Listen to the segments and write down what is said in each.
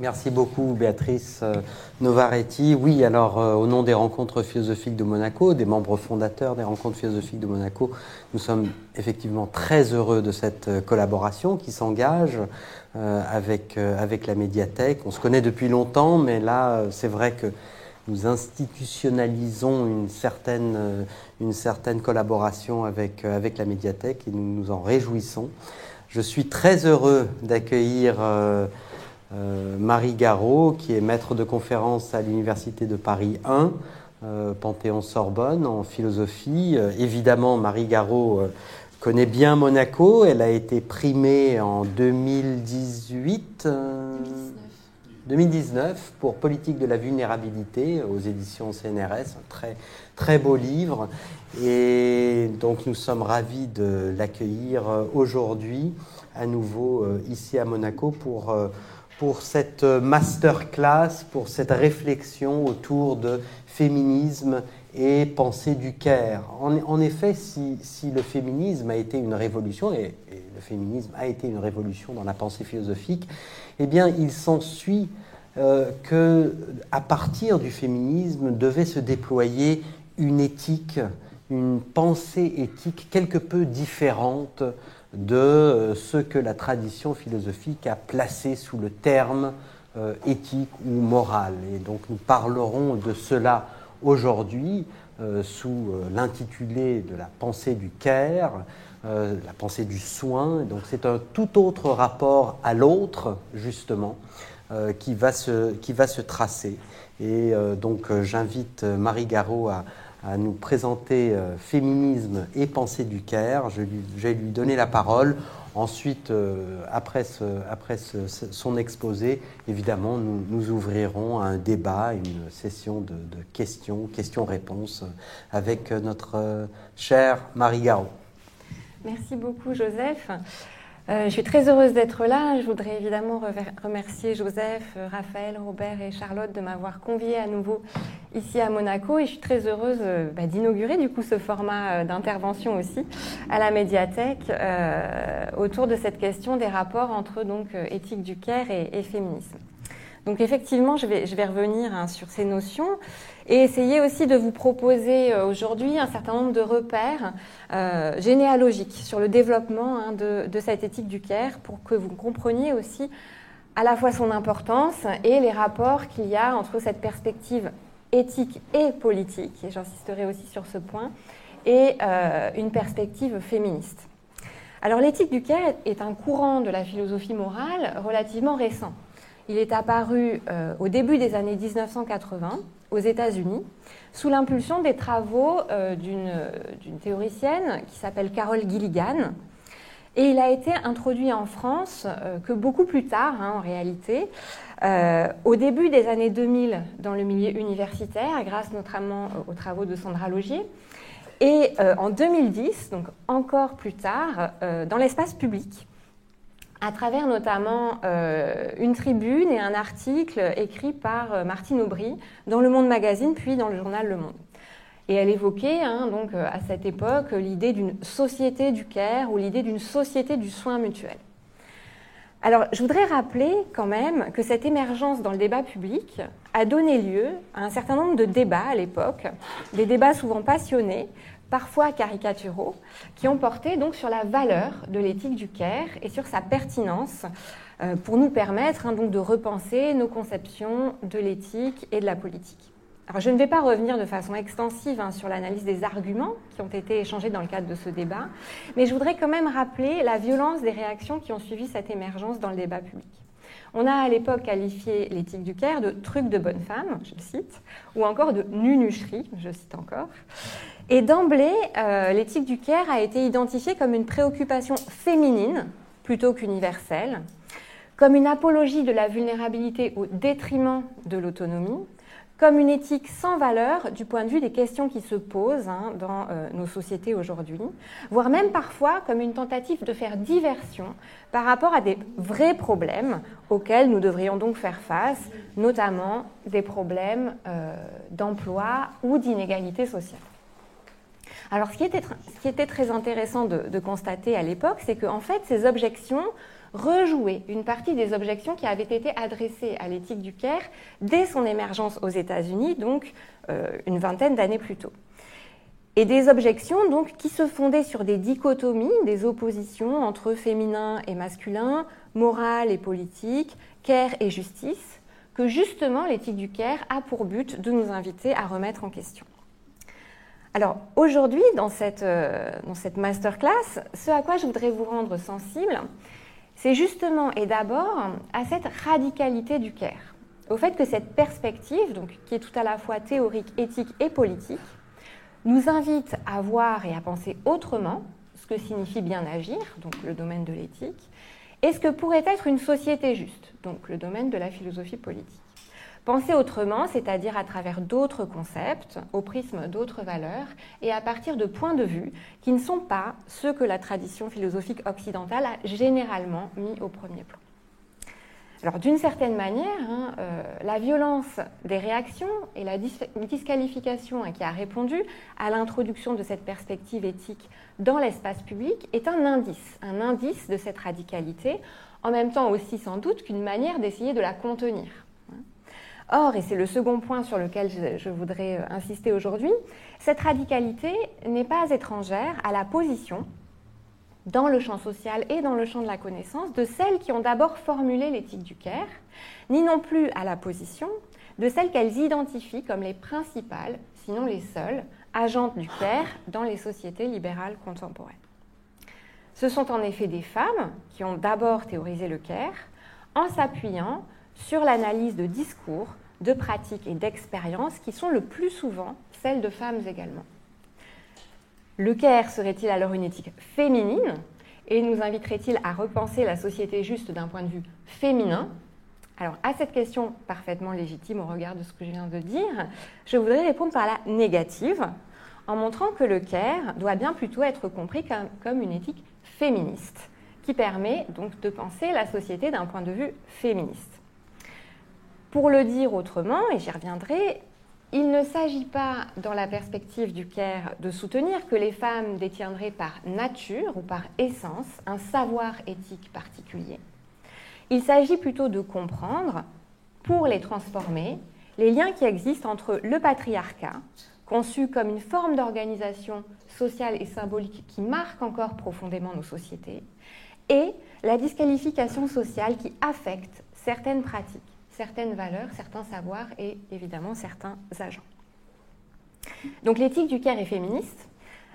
Merci beaucoup Béatrice euh, Novaretti. Oui, alors euh, au nom des rencontres philosophiques de Monaco, des membres fondateurs des rencontres philosophiques de Monaco, nous sommes effectivement très heureux de cette euh, collaboration qui s'engage avec, avec la médiathèque. On se connaît depuis longtemps, mais là, c'est vrai que nous institutionnalisons une certaine, une certaine collaboration avec, avec la médiathèque et nous nous en réjouissons. Je suis très heureux d'accueillir Marie Garot, qui est maître de conférence à l'Université de Paris 1, euh, Panthéon-Sorbonne, en philosophie. Euh, évidemment, Marie Garot connaît bien Monaco. Elle a été primée en 2018. 2019 pour Politique de la vulnérabilité aux éditions CNRS, très, très beau livre. Et donc nous sommes ravis de l'accueillir aujourd'hui à nouveau ici à Monaco pour pour cette masterclass, pour cette réflexion autour de féminisme et pensée du Caire. En, effet, si, le féminisme a été une révolution, et, le féminisme a été une révolution dans la pensée philosophique, eh bien, il s'ensuit euh, que, à partir du féminisme, devait se déployer une éthique, une pensée éthique quelque peu différente de euh, ce que la tradition philosophique a placé sous le terme euh, éthique ou moral. Et donc nous parlerons de cela aujourd'hui euh, sous l'intitulé de la pensée du Caire, la pensée du soin. Donc c'est un tout autre rapport à l'autre, justement, qui, va se, qui va se tracer. Et donc j'invite Marie Garot à, à nous présenter euh, Féminisme et pensée du Caire. Je, vais lui donner la parole. Ensuite, euh, après, son exposé, évidemment, nous, ouvrirons un débat, une session de, questions, questions-réponses avec notre chère Marie Garot. Merci beaucoup, Joseph. Euh, je suis très heureuse d'être là. Je voudrais évidemment remercier Joseph, Raphaël, Robert et Charlotte de m'avoir conviée à nouveau ici à Monaco. Et je suis très heureuse euh, bah, d'inaugurer du coup ce format euh, d'intervention aussi à la médiathèque autour de cette question des rapports entre donc éthique du Caire et, féminisme. Donc effectivement, je vais, revenir hein, sur ces notions et essayer aussi de vous proposer euh, aujourd'hui un certain nombre de repères euh, généalogiques sur le développement hein, de, cette éthique du Caire pour que vous compreniez aussi à la fois son importance et les rapports qu'il y a entre cette perspective éthique et politique, et j'insisterai aussi sur ce point, et euh, une perspective féministe. Alors l'éthique du Caire est un courant de la philosophie morale relativement récent. Il est apparu au début des années 1980 aux États-Unis sous l'impulsion des travaux euh, d'une théoricienne qui s'appelle Carol Gilligan. Et il a été introduit en France euh, que beaucoup plus tard, hein, en réalité, euh, au début des années 2000 dans le milieu universitaire, grâce notamment aux travaux de Sandra Logier, et en 2010, donc encore plus tard, dans l'espace public à travers notamment euh, une tribune et un article écrit par euh, Martine Aubry dans Le Monde Magazine, puis dans le journal Le Monde. Et elle évoquait hein, donc euh, à cette époque l'idée d'une société du care ou l'idée d'une société du soin mutuel. Alors, je voudrais rappeler quand même que cette émergence dans le débat public a donné lieu à un certain nombre de débats à l'époque, des débats souvent passionnés, parfois caricaturaux, qui ont porté donc sur la valeur de l'éthique du care et sur sa pertinence euh, pour nous permettre hein, donc de repenser nos conceptions de l'éthique et de la politique. Alors, je ne vais pas revenir de façon extensive hein, sur l'analyse des arguments qui ont été échangés dans le cadre de ce débat, mais je voudrais quand même rappeler la violence des réactions qui ont suivi cette émergence dans le débat public. On a à l'époque qualifié l'éthique du Caire de truc de bonne femme, je cite, ou encore de nunucherie, je cite encore. Et d'emblée, euh, l'éthique du Caire a été identifiée comme une préoccupation féminine plutôt qu'universelle, comme une apologie de la vulnérabilité au détriment de l'autonomie, comme une éthique sans valeur du point de vue des questions qui se posent hein, dans euh, nos sociétés aujourd'hui, voire même parfois comme une tentative de faire diversion par rapport à des vrais problèmes auxquels nous devrions donc faire face, notamment des problèmes euh, d'emploi ou d'inégalité sociale. Alors, ce qui était, très intéressant de, constater à l'époque, c'est qu'en fait, ces objections rejouaient une partie des objections qui avaient été adressées à l'éthique du Caire dès son émergence aux États-Unis, donc euh, une vingtaine d'années plus tôt. Et des objections donc qui se fondaient sur des dichotomies, des oppositions entre féminin et masculin, morale et politique, care et justice, que justement l'éthique du care a pour but de nous inviter à remettre en question. Alors aujourd'hui, dans cette, euh, dans masterclass, ce à quoi je voudrais vous rendre sensible, c'est justement et d'abord à cette radicalité du care, au fait que cette perspective, qui est tout à la fois théorique, éthique et politique, nous invite à voir et à penser autrement ce que signifie bien agir, donc le domaine de l'éthique, et ce que pourrait être une société juste, donc le domaine de la philosophie politique. Penser autrement, c'est-à-dire à travers d'autres concepts, au prisme d'autres valeurs, et à partir de points de vue qui ne sont pas ceux que la tradition philosophique occidentale a généralement mis au premier plan. Alors d'une certaine manière, hein, euh, la violence des réactions et la disqualification hein, qui a répondu à l'introduction de cette perspective éthique dans l'espace public est un indice, un indice de cette radicalité, en même temps aussi sans doute qu'une manière d'essayer de la contenir. Or, et c'est le second point sur lequel je voudrais euh, insister aujourd'hui, cette radicalité n'est pas étrangère à la position dans le champ social et dans le champ de la connaissance de celles qui ont d'abord formulé l'éthique du Caire, ni non plus à la position de celles qu'elles identifient comme les principales, sinon les seules, agentes du Caire dans les sociétés libérales contemporaines. Ce sont en effet des femmes qui ont d'abord théorisé le Caire en s'appuyant sur l'analyse de discours, de pratiques et d'expériences qui sont le plus souvent celles de femmes également. Le Caire serait-il alors une éthique féminine et nous inviterait-il à repenser la société juste d'un point de vue féminin? Alors à cette question parfaitement légitime au regard de ce que je viens de dire, je voudrais répondre par la négative en montrant que le Caire doit bien plutôt être compris comme une éthique féministe qui permet donc de penser la société d'un point de vue féministe. Pour le dire autrement, et j'y reviendrai, il ne s'agit pas, dans la perspective du Caire, de soutenir que les femmes détiendraient par nature ou par essence un savoir éthique particulier. Il s'agit plutôt de comprendre, pour les transformer, les liens qui existent entre le patriarcat, conçu comme une forme d'organisation sociale et symbolique qui marque encore profondément nos sociétés, et la disqualification sociale qui affecte certaines pratiques certaines valeurs, certains savoirs et évidemment certains agents. Donc l'éthique du Caire est féministe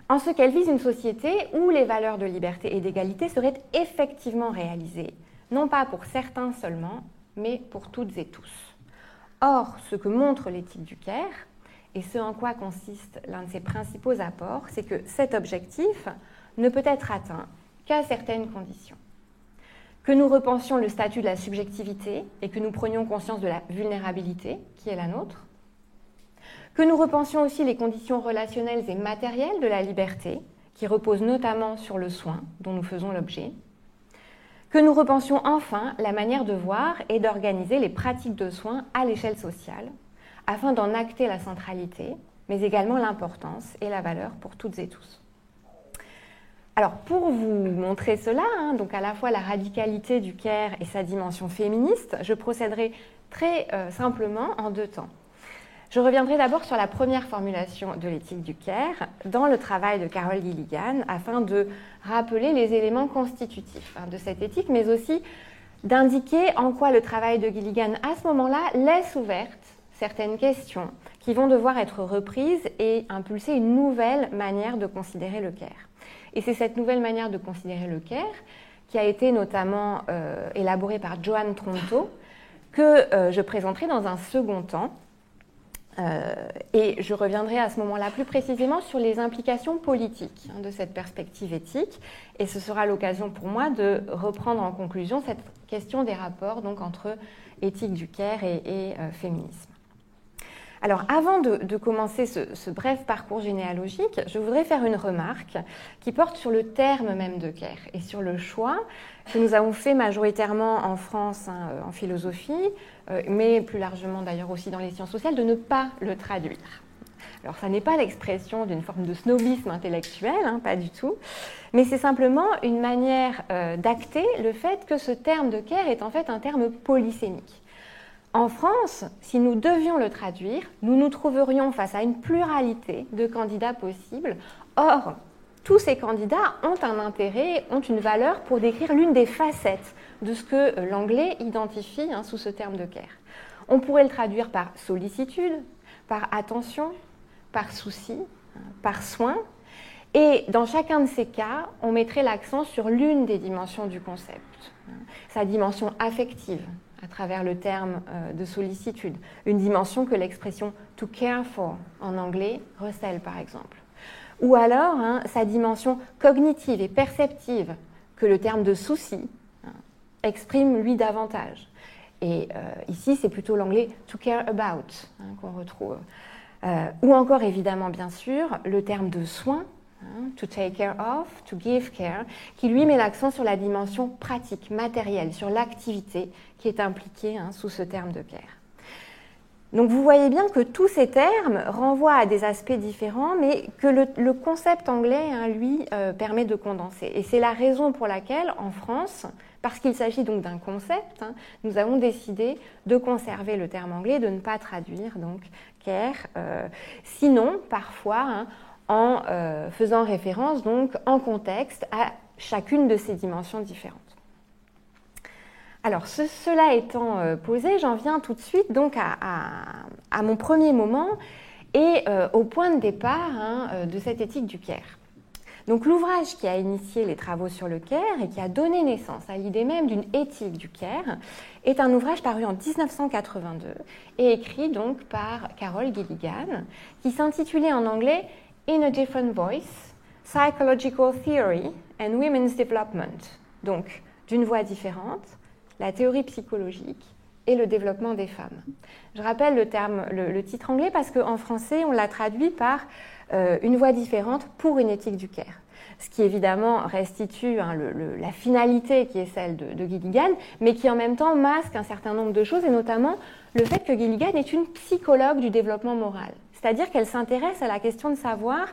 en ce qu'elle vise une société où les valeurs de liberté et d'égalité seraient effectivement réalisées, non pas pour certains seulement, mais pour toutes et tous. Or, ce que montre l'éthique du Caire, et ce en quoi consiste l'un de ses principaux apports, c'est que cet objectif ne peut être atteint qu'à certaines conditions que nous repensions le statut de la subjectivité et que nous prenions conscience de la vulnérabilité qui est la nôtre, que nous repensions aussi les conditions relationnelles et matérielles de la liberté, qui reposent notamment sur le soin dont nous faisons l'objet, que nous repensions enfin la manière de voir et d'organiser les pratiques de soins à l'échelle sociale, afin d'en acter la centralité, mais également l'importance et la valeur pour toutes et tous. Alors pour vous montrer cela, hein, donc à la fois la radicalité du Caire et sa dimension féministe, je procéderai très euh, simplement en deux temps. Je reviendrai d'abord sur la première formulation de l'éthique du Caire dans le travail de Carol Gilligan afin de rappeler les éléments constitutifs hein, de cette éthique, mais aussi d'indiquer en quoi le travail de Gilligan à ce moment-là laisse ouvertes certaines questions qui vont devoir être reprises et impulser une nouvelle manière de considérer le Caire. Et c'est cette nouvelle manière de considérer le Caire qui a été notamment euh, élaborée par Joanne Tronto, que euh, je présenterai dans un second temps. Euh, et je reviendrai à ce moment-là plus précisément sur les implications politiques hein, de cette perspective éthique. Et ce sera l'occasion pour moi de reprendre en conclusion cette question des rapports entre éthique du Caire et féminisme. Alors avant de, commencer ce, bref parcours généalogique, je voudrais faire une remarque qui porte sur le terme même de Caire et sur le choix que nous avons fait majoritairement en France hein, en philosophie, euh, mais plus largement d'ailleurs aussi dans les sciences sociales, de ne pas le traduire. Alors ça n'est pas l'expression d'une forme de snobisme intellectuel, hein, pas du tout, mais c'est simplement une manière euh, d'acter le fait que ce terme de care est en fait un terme polysémique. En France, si nous devions le traduire, nous nous trouverions face à une pluralité de candidats possibles. Or, tous ces candidats ont un intérêt, ont une valeur pour décrire l'une des facettes de ce que l'anglais identifie hein, sous ce terme de care. On pourrait le traduire par sollicitude, par attention, par souci, hein, par soin. Et dans chacun de ces cas, on mettrait l'accent sur l'une des dimensions du concept, hein, sa dimension affective, à travers le terme euh, de sollicitude, une dimension que l'expression to care for en anglais recèle par exemple. Ou alors hein, sa dimension cognitive et perceptive que le terme de souci hein, exprime lui davantage. Et euh, ici, c'est plutôt l'anglais to care about hein, qu'on retrouve. Euh, ou encore, évidemment, bien sûr, le terme de soin Hein, to take care of, to give care, qui lui met l'accent sur la dimension pratique, matérielle, sur l'activité qui est impliquée hein, sous ce terme de care. Donc vous voyez bien que tous ces termes renvoient à des aspects différents, mais que le, concept anglais, hein, lui, euh, permet de condenser. Et c'est la raison pour laquelle, en France, parce qu'il s'agit donc d'un concept, nous avons décidé de conserver le terme anglais, de ne pas traduire donc care. Euh, sinon, parfois, en euh, faisant référence donc en contexte à chacune de ces dimensions différentes. Alors, cela étant euh, posé, j'en viens tout de suite donc à, mon premier moment et euh, au point de départ hein, de cette éthique du care. Donc, l'ouvrage qui a initié les travaux sur le care et qui a donné naissance à l'idée même d'une éthique du care est un ouvrage paru en 1982 et écrit donc par Carol Gilligan, qui s'intitulait en anglais in a different voice, psychological theory and women's development. Donc, d'une voix différente, la théorie psychologique et le développement des femmes. Je rappelle le, terme, le, titre anglais parce qu'en français, on l'a traduit par euh, une voix différente pour une éthique du care. Ce qui évidemment restitue hein, la finalité qui est celle de, de, Gilligan, mais qui en même temps masque un certain nombre de choses, et notamment le fait que Gilligan est une psychologue du développement moral c'est-à-dire qu'elle s'intéresse à la question de savoir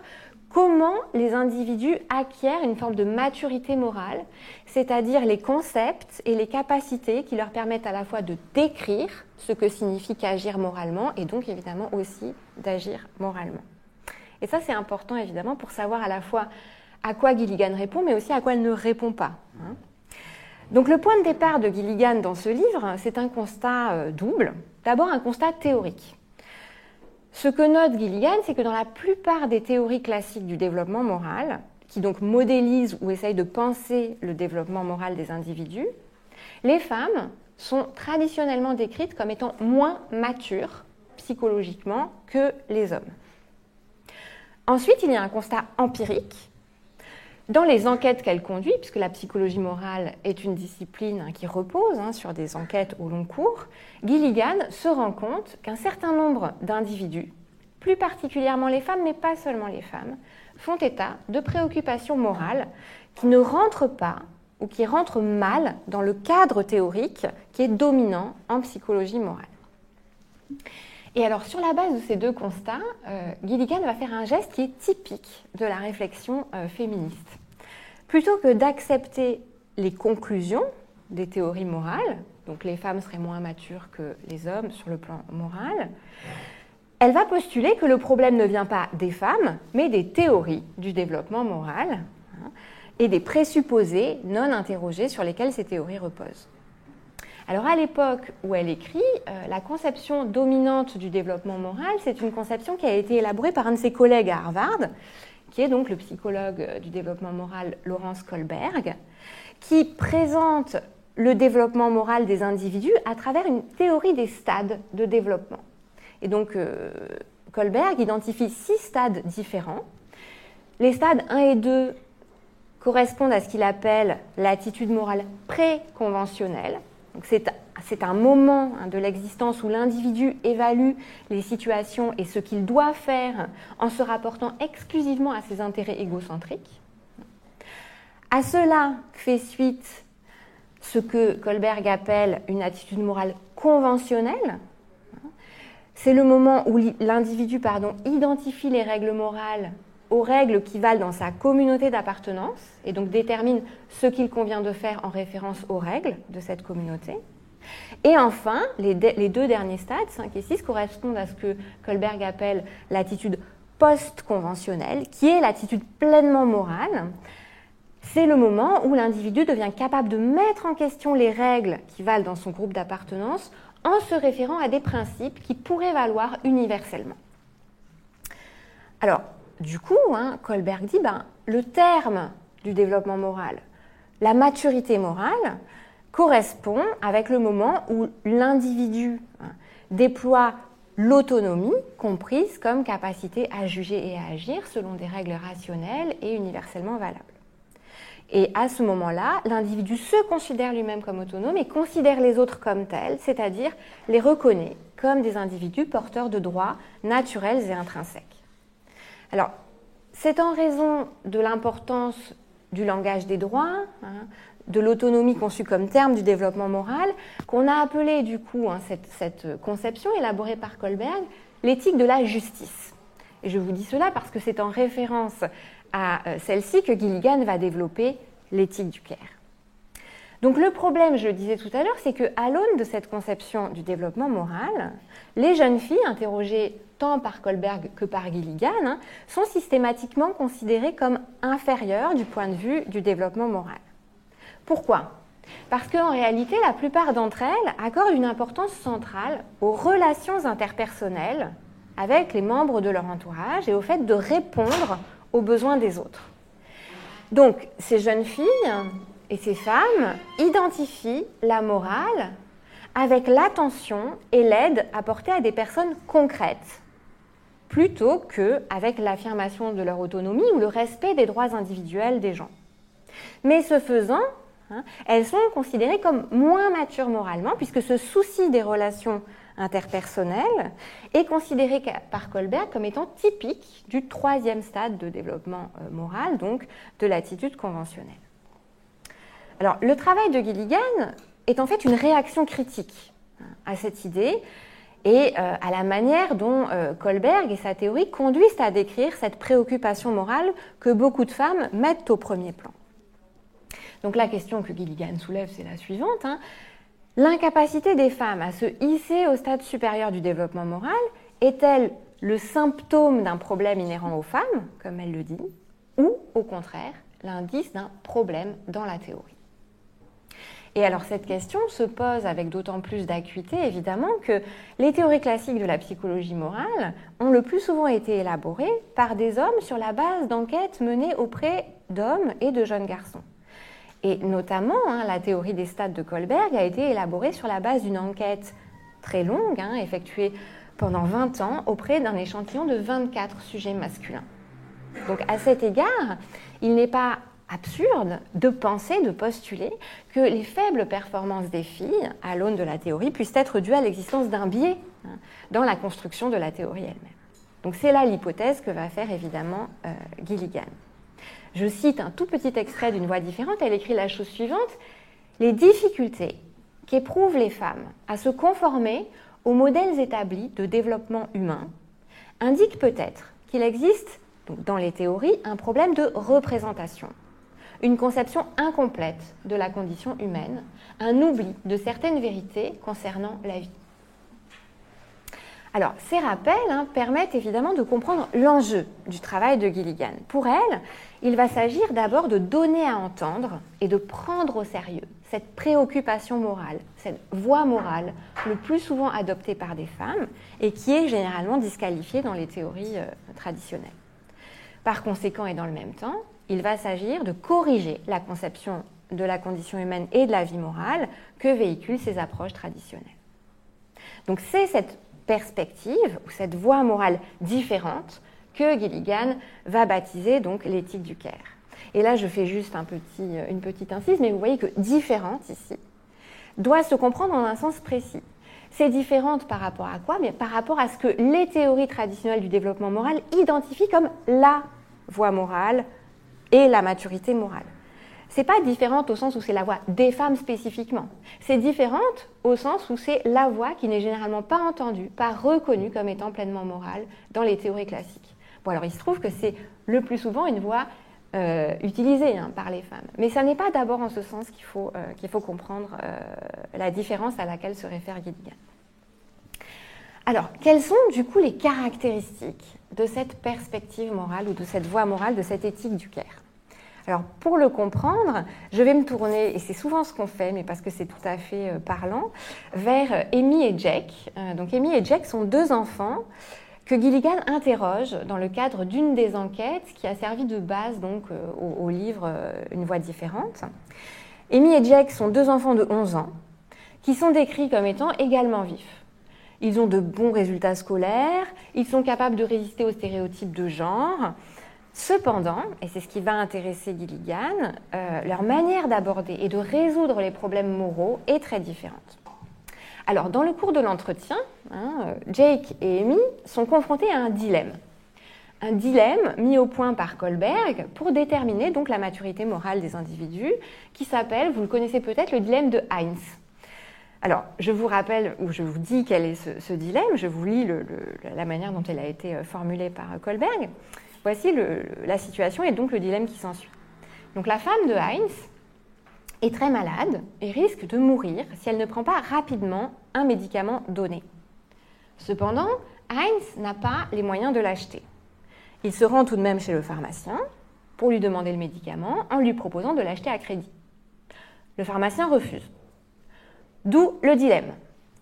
comment les individus acquièrent une forme de maturité morale, c'est-à-dire les concepts et les capacités qui leur permettent à la fois de décrire ce que signifie qu'agir moralement et donc évidemment aussi d'agir moralement. Et ça c'est important évidemment pour savoir à la fois à quoi Gilligan répond mais aussi à quoi elle ne répond pas. Hein. Donc le point de départ de Gilligan dans ce livre, c'est un constat euh, double. D'abord un constat théorique. Ce que note Gilligan, c'est que dans la plupart des théories classiques du développement moral, qui donc modélisent ou essayent de penser le développement moral des individus, les femmes sont traditionnellement décrites comme étant moins matures psychologiquement que les hommes. Ensuite, il y a un constat empirique. Dans les enquêtes qu'elle conduit, puisque la psychologie morale est une discipline qui repose hein, sur des enquêtes au long cours, Gilligan se rend compte qu'un certain nombre d'individus, plus particulièrement les femmes, mais pas seulement les femmes, font état de préoccupations morales qui ne rentrent pas ou qui rentrent mal dans le cadre théorique qui est dominant en psychologie morale. Et alors, sur la base de ces deux constats, euh, Gilligan va faire un geste qui est typique de la réflexion euh, féministe. Plutôt que d'accepter les conclusions des théories morales, donc les femmes seraient moins matures que les hommes sur le plan moral, elle va postuler que le problème ne vient pas des femmes, mais des théories du développement moral hein, et des présupposés non interrogés sur lesquels ces théories reposent. Alors à l'époque où elle écrit, euh, la conception dominante du développement moral, c'est une conception qui a été élaborée par un de ses collègues à Harvard, qui est donc le psychologue du développement moral Laurence Kohlberg, qui présente le développement moral des individus à travers une théorie des stades de développement. Et donc, euh, Kohlberg identifie six stades différents. Les stades 1 et 2 correspondent à ce qu'il appelle l'attitude morale préconventionnelle. C'est un moment hein, de l'existence où l'individu évalue les situations et ce qu'il doit faire en se rapportant exclusivement à ses intérêts égocentriques. À cela fait suite ce que Kohlberg appelle une attitude morale conventionnelle, c'est le moment où l'individu identifie les règles morales aux règles qui valent dans sa communauté d'appartenance et donc détermine ce qu'il convient de faire en référence aux règles de cette communauté. Et enfin, les, deux derniers stades, 5 et 6, correspondent à ce que Kohlberg appelle l'attitude post-conventionnelle, qui est l'attitude pleinement morale. C'est le moment où l'individu devient capable de mettre en question les règles qui valent dans son groupe d'appartenance en se référant à des principes qui pourraient valoir universellement. Alors, du coup, hein, Kohlberg dit, ben, le terme du développement moral, la maturité morale, correspond avec le moment où l'individu hein, déploie l'autonomie comprise comme capacité à juger et à agir selon des règles rationnelles et universellement valables. Et à ce moment-là, l'individu se considère lui-même comme autonome et considère les autres comme tels, c'est-à-dire les reconnaît comme des individus porteurs de droits naturels et intrinsèques. Alors, c'est en raison de l'importance du langage des droits, hein, de l'autonomie conçue comme terme du développement moral, qu'on a appelé du coup hein, cette, conception élaborée par Kohlberg l'éthique de la justice. Et je vous dis cela parce que c'est en référence à euh, celle-ci que Gilligan va développer l'éthique du Caire. Donc le problème, je le disais tout à l'heure, c'est qu'à l'aune de cette conception du développement moral, les jeunes filles interrogées tant par Kohlberg que par Gilligan hein, sont systématiquement considérées comme inférieures du point de vue du développement moral. Pourquoi? Parce qu'en réalité, la plupart d'entre elles accordent une importance centrale aux relations interpersonnelles avec les membres de leur entourage et au fait de répondre aux besoins des autres. Donc, ces jeunes filles et ces femmes identifient la morale avec l'attention et l'aide apportée à des personnes concrètes, plutôt qu'avec l'affirmation de leur autonomie ou le respect des droits individuels des gens. Mais ce faisant, hein, elles sont considérées comme moins matures moralement, puisque ce souci des relations interpersonnel est considéré par Colbert comme étant typique du troisième stade de développement euh, moral, donc de l'attitude conventionnelle. Le travail de Gilligan est en fait une réaction critique hein, à cette idée et euh, à la manière dont euh, Kohlberg et sa théorie conduisent à décrire cette préoccupation morale que beaucoup de femmes mettent au premier plan. Donc la question que Gilligan soulève, c'est la suivante. Hein. L'incapacité des femmes à se hisser au stade supérieur du développement moral est-elle le symptôme d'un problème inhérent aux femmes, comme elle le dit, ou au contraire l'indice d'un problème dans la théorie? Et alors cette question se pose avec d'autant plus d'acuité évidemment que les théories classiques de la psychologie morale ont le plus souvent été élaborées par des hommes sur la base d'enquêtes menées auprès d'hommes et de jeunes garçons. Et notamment, hein, la théorie des stades de Kohlberg a été élaborée sur la base d'une enquête très longue, hein, effectuée pendant 20 ans auprès d'un échantillon de 24 sujets masculins. Donc à cet égard, il n'est pas absurde de penser, de postuler que les faibles performances des filles, à l'aune de la théorie, puissent être dues à l'existence d'un biais hein, dans la construction de la théorie elle-même. Donc c'est là l'hypothèse que va faire évidemment euh, Gilligan. Je cite un tout petit extrait d'une voix différente. Elle écrit la chose suivante Les difficultés qu'éprouvent les femmes à se conformer aux modèles établis de développement humain indiquent peut-être qu'il existe, dans les théories, un problème de représentation, une conception incomplète de la condition humaine, un oubli de certaines vérités concernant la vie. Alors, ces rappels hein, permettent évidemment de comprendre l'enjeu du travail de Gilligan. Pour elle, il va s'agir d'abord de donner à entendre et de prendre au sérieux cette préoccupation morale, cette voie morale le plus souvent adoptée par des femmes et qui est généralement disqualifiée dans les théories euh, traditionnelles. Par conséquent et dans le même temps, il va s'agir de corriger la conception de la condition humaine et de la vie morale que véhiculent ces approches traditionnelles. Donc c'est cette perspective ou cette voie morale différente que Gilligan va baptiser donc l'éthique du Caire. Et là, je fais juste un une petite incise, mais vous voyez que différente ici doit se comprendre en un sens précis. C'est différente par rapport à quoi? Par rapport à ce que les théories traditionnelles du développement moral identifient comme la voie morale et la maturité morale. c'est pas différente au sens où c'est la voix des femmes spécifiquement. C'est différente au sens où c'est la voix qui n'est généralement pas entendue, pas reconnue comme étant pleinement morale dans les théories classiques. Bon, alors il se trouve que c'est le plus souvent une voix euh, utilisée hein, par les femmes. Mais ça n'est pas d'abord en ce sens qu'il faut, euh, qu'il faut comprendre euh, la différence à laquelle se réfère Gilligan. Alors, quelles sont du coup les caractéristiques de cette perspective morale ou de cette voie morale, de cette éthique du Caire? Alors pour le comprendre, je vais me tourner, et c'est souvent ce qu'on fait, mais parce que c'est tout à fait euh, parlant, vers Amy et Jack. Euh, donc Amy et Jack sont deux enfants que Gilligan interroge dans le cadre d'une des enquêtes qui a servi de base donc euh, au, livre Une voix différente. Amy et Jack sont deux enfants de 11 ans qui sont décrits comme étant également vifs. Ils ont de bons résultats scolaires, ils sont capables de résister aux stéréotypes de genre, Cependant, et c'est ce qui va intéresser Gilligan, euh, leur manière d'aborder et de résoudre les problèmes moraux est très différente. Alors, dans le cours de l'entretien, hein, euh, Jake et Amy sont confrontés à un dilemme. Un dilemme mis au point par Kohlberg pour déterminer donc la maturité morale des individus, qui s'appelle, vous le connaissez peut-être, le dilemme de Heinz. Alors, je vous rappelle, ou je vous dis quel est ce, dilemme, je vous lis la manière dont elle a été euh, formulée par Kohlberg. Voici la situation et donc le dilemme qui s'ensuit. Donc la femme de Heinz est très malade et risque de mourir si elle ne prend pas rapidement un médicament donné. Cependant, Heinz n'a pas les moyens de l'acheter. Il se rend tout de même chez le pharmacien pour lui demander le médicament en lui proposant de l'acheter à crédit. Le pharmacien refuse. D'où le dilemme.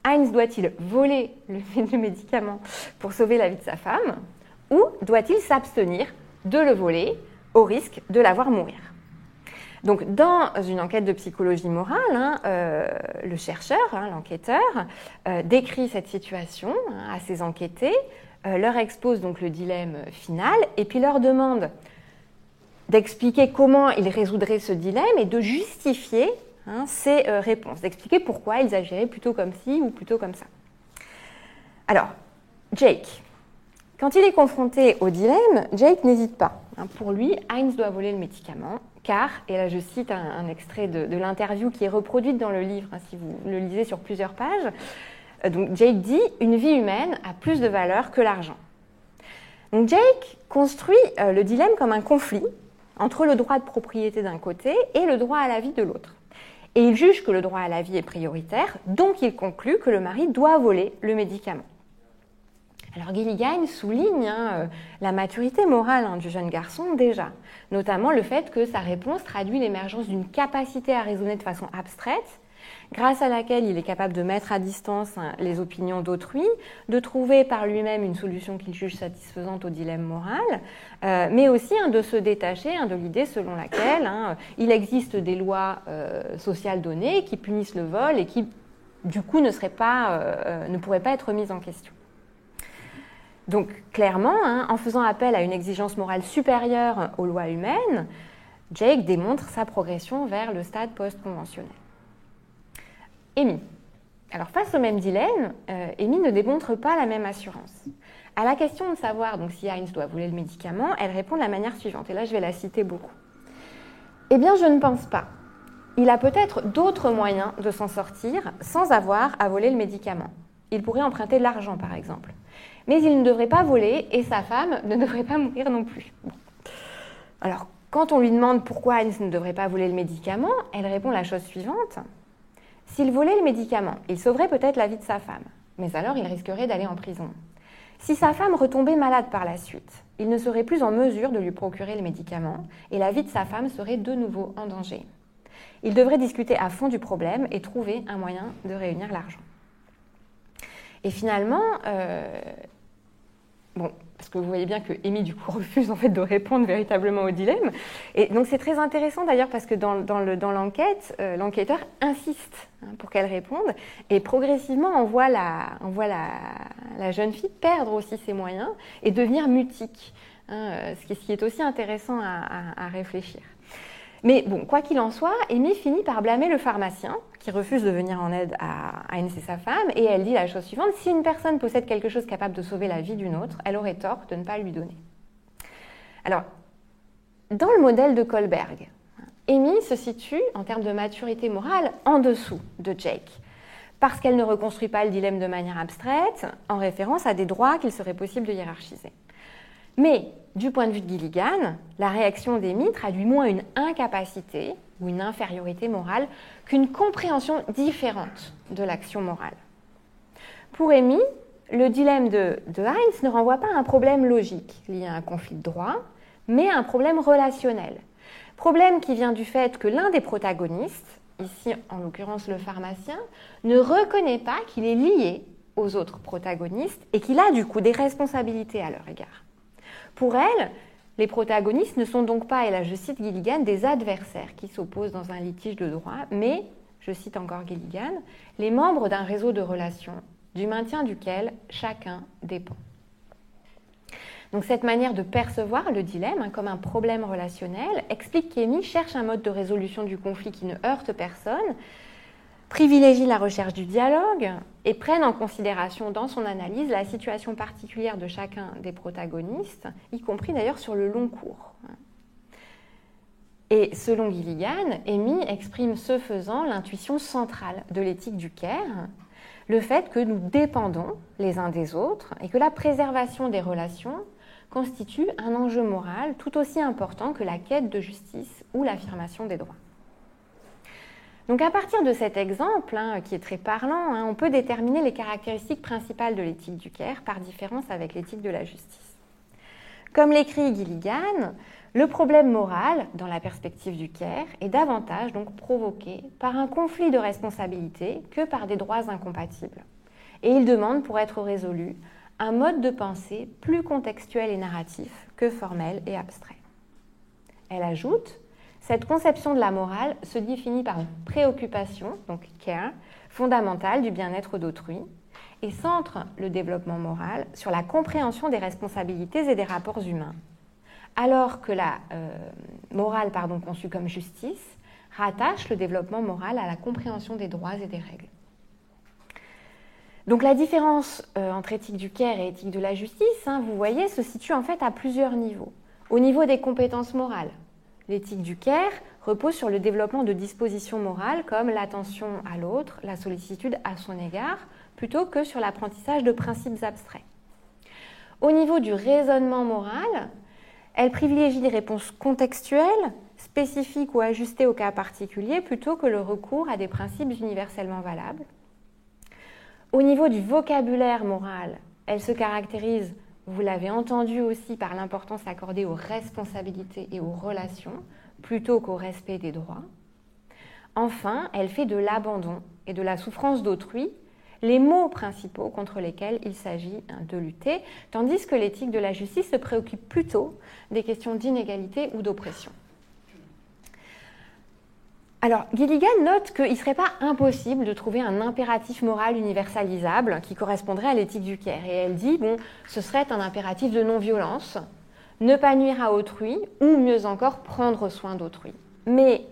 Heinz doit-il voler le médicament pour sauver la vie de sa femme ou doit-il s'abstenir de le voler au risque de la voir mourir donc, dans une enquête de psychologie morale, hein, euh, le chercheur, hein, l'enquêteur, euh, décrit cette situation hein, à ses enquêtés, euh, leur expose donc le dilemme final, et puis leur demande d'expliquer comment ils résoudraient ce dilemme et de justifier ces réponses, d'expliquer pourquoi ils agiraient plutôt comme ci ou plutôt comme ça. Alors, Jake, quand il est confronté au dilemme, Jake n'hésite pas. Hein, pour lui, Heinz doit voler le médicament, car, et là je cite un, extrait de, l'interview qui est reproduite dans le livre, hein, si vous le lisez sur plusieurs pages, euh, Jake dit Une vie humaine a plus de valeur que l'argent. Donc Jake construit euh, le dilemme comme un conflit entre le droit de propriété d'un côté et le droit à la vie de l'autre. Et il juge que le droit à la vie est prioritaire, donc il conclut que le mari doit voler le médicament. Alors Gilligan souligne hein, euh, la maturité morale hein, du jeune garçon déjà, notamment le fait que sa réponse traduit l'émergence d'une capacité à raisonner de façon abstraite, grâce à laquelle il est capable de mettre à distance hein, les opinions d'autrui, de trouver par lui-même une solution qu'il juge satisfaisante au dilemme moral, euh, mais aussi de se détacher de l'idée selon laquelle il existe des lois euh, sociales données qui punissent le vol et qui du coup ne, pas, ne pourraient pas être mises en question. Donc clairement, hein, en faisant appel à une exigence morale supérieure aux lois humaines, Jake démontre sa progression vers le stade post-conventionnel. Amy. Alors face au même dilemme, euh, Amy ne démontre pas la même assurance. À la question de savoir donc, si Heinz doit voler le médicament, elle répond de la manière suivante, et là je vais la citer beaucoup. Eh bien je ne pense pas. Il a peut-être d'autres moyens de s'en sortir sans avoir à voler le médicament. Il pourrait emprunter de l'argent par exemple mais il ne devrait pas voler et sa femme ne devrait pas mourir non plus. Alors, quand on lui demande pourquoi Heinz ne devrait pas voler le médicament, elle répond la chose suivante. S'il volait le médicament, il sauverait peut-être la vie de sa femme, mais alors il risquerait d'aller en prison. Si sa femme retombait malade par la suite, il ne serait plus en mesure de lui procurer le médicament et la vie de sa femme serait de nouveau en danger. Il devrait discuter à fond du problème et trouver un moyen de réunir l'argent. Et finalement, euh, Bon, parce que vous voyez bien que Amy, du coup, refuse en fait de répondre véritablement au dilemme. Et donc, c'est très intéressant d'ailleurs parce que dans, l'enquête, euh, l'enquêteur insiste hein, pour qu'elle réponde. Et progressivement, on voit, la, jeune fille perdre aussi ses moyens et devenir mutique. Hein, euh, ce, qui, est aussi intéressant à réfléchir. Mais bon, quoi qu'il en soit, Amy finit par blâmer le pharmacien qui refuse de venir en aide à et sa femme, et elle dit la chose suivante, si une personne possède quelque chose capable de sauver la vie d'une autre, elle aurait tort de ne pas lui donner. Alors, dans le modèle de Kohlberg, Amy se situe, en termes de maturité morale, en dessous de Jake, parce qu'elle ne reconstruit pas le dilemme de manière abstraite, en référence à des droits qu'il serait possible de hiérarchiser. Mais, du point de vue de Gilligan, la réaction d'Amy traduit moins une incapacité ou une infériorité morale qu'une compréhension différente de l'action morale. Pour Amy, le dilemme de, de, Heinz ne renvoie pas à un problème logique lié à un conflit de droit, mais à un problème relationnel. Problème qui vient du fait que l'un des protagonistes, ici en l'occurrence le pharmacien, ne reconnaît pas qu'il est lié aux autres protagonistes et qu'il a du coup des responsabilités à leur égard. Pour elle, les protagonistes ne sont donc pas, et là je cite Gilligan, des adversaires qui s'opposent dans un litige de droit, mais, je cite encore Gilligan, les membres d'un réseau de relations du maintien duquel chacun dépend. Donc cette manière de percevoir le dilemme hein, comme un problème relationnel explique qu'Amy cherche un mode de résolution du conflit qui ne heurte personne, privilégie la recherche du dialogue et prenne en considération dans son analyse la situation particulière de chacun des protagonistes, y compris d'ailleurs sur le long cours. Et selon Gilligan, Amy exprime ce faisant l'intuition centrale de l'éthique du Caire, le fait que nous dépendons les uns des autres et que la préservation des relations constitue un enjeu moral tout aussi important que la quête de justice ou l'affirmation des droits. Donc à partir de cet exemple, hein, qui est très parlant, hein, on peut déterminer les caractéristiques principales de l'éthique du Caire par différence avec l'éthique de la justice. Comme l'écrit Gilligan, le problème moral, dans la perspective du Caire, est davantage donc provoqué par un conflit de responsabilité que par des droits incompatibles. Et il demande, pour être résolu, un mode de pensée plus contextuel et narratif que formel et abstrait. Elle ajoute cette conception de la morale se définit par une préoccupation, donc care, fondamentale du bien-être d'autrui, et centre le développement moral sur la compréhension des responsabilités et des rapports humains, alors que la euh, morale pardon, conçue comme justice rattache le développement moral à la compréhension des droits et des règles. Donc la différence euh, entre éthique du care et éthique de la justice, hein, vous voyez, se situe en fait à plusieurs niveaux. Au niveau des compétences morales, l'éthique du care repose sur le développement de dispositions morales comme l'attention à l'autre, la sollicitude à son égard, plutôt que sur l'apprentissage de principes abstraits. Au niveau du raisonnement moral, elle privilégie des réponses contextuelles, spécifiques ou ajustées au cas particulier, plutôt que le recours à des principes universellement valables. Au niveau du vocabulaire moral, elle se caractérise, vous l'avez entendu aussi, par l'importance accordée aux responsabilités et aux relations, plutôt qu'au respect des droits. Enfin, elle fait de l'abandon et de la souffrance d'autrui les mots principaux contre lesquels il s'agit hein, de lutter, tandis que l'éthique de la justice se préoccupe plutôt des questions d'inégalité ou d'oppression. Alors, Gilligan note qu'il ne serait pas impossible de trouver un impératif moral universalisable qui correspondrait à l'éthique du Caire. Et elle dit, bon, ce serait un impératif de non-violence, ne pas nuire à autrui, ou mieux encore, prendre soin d'autrui. Mais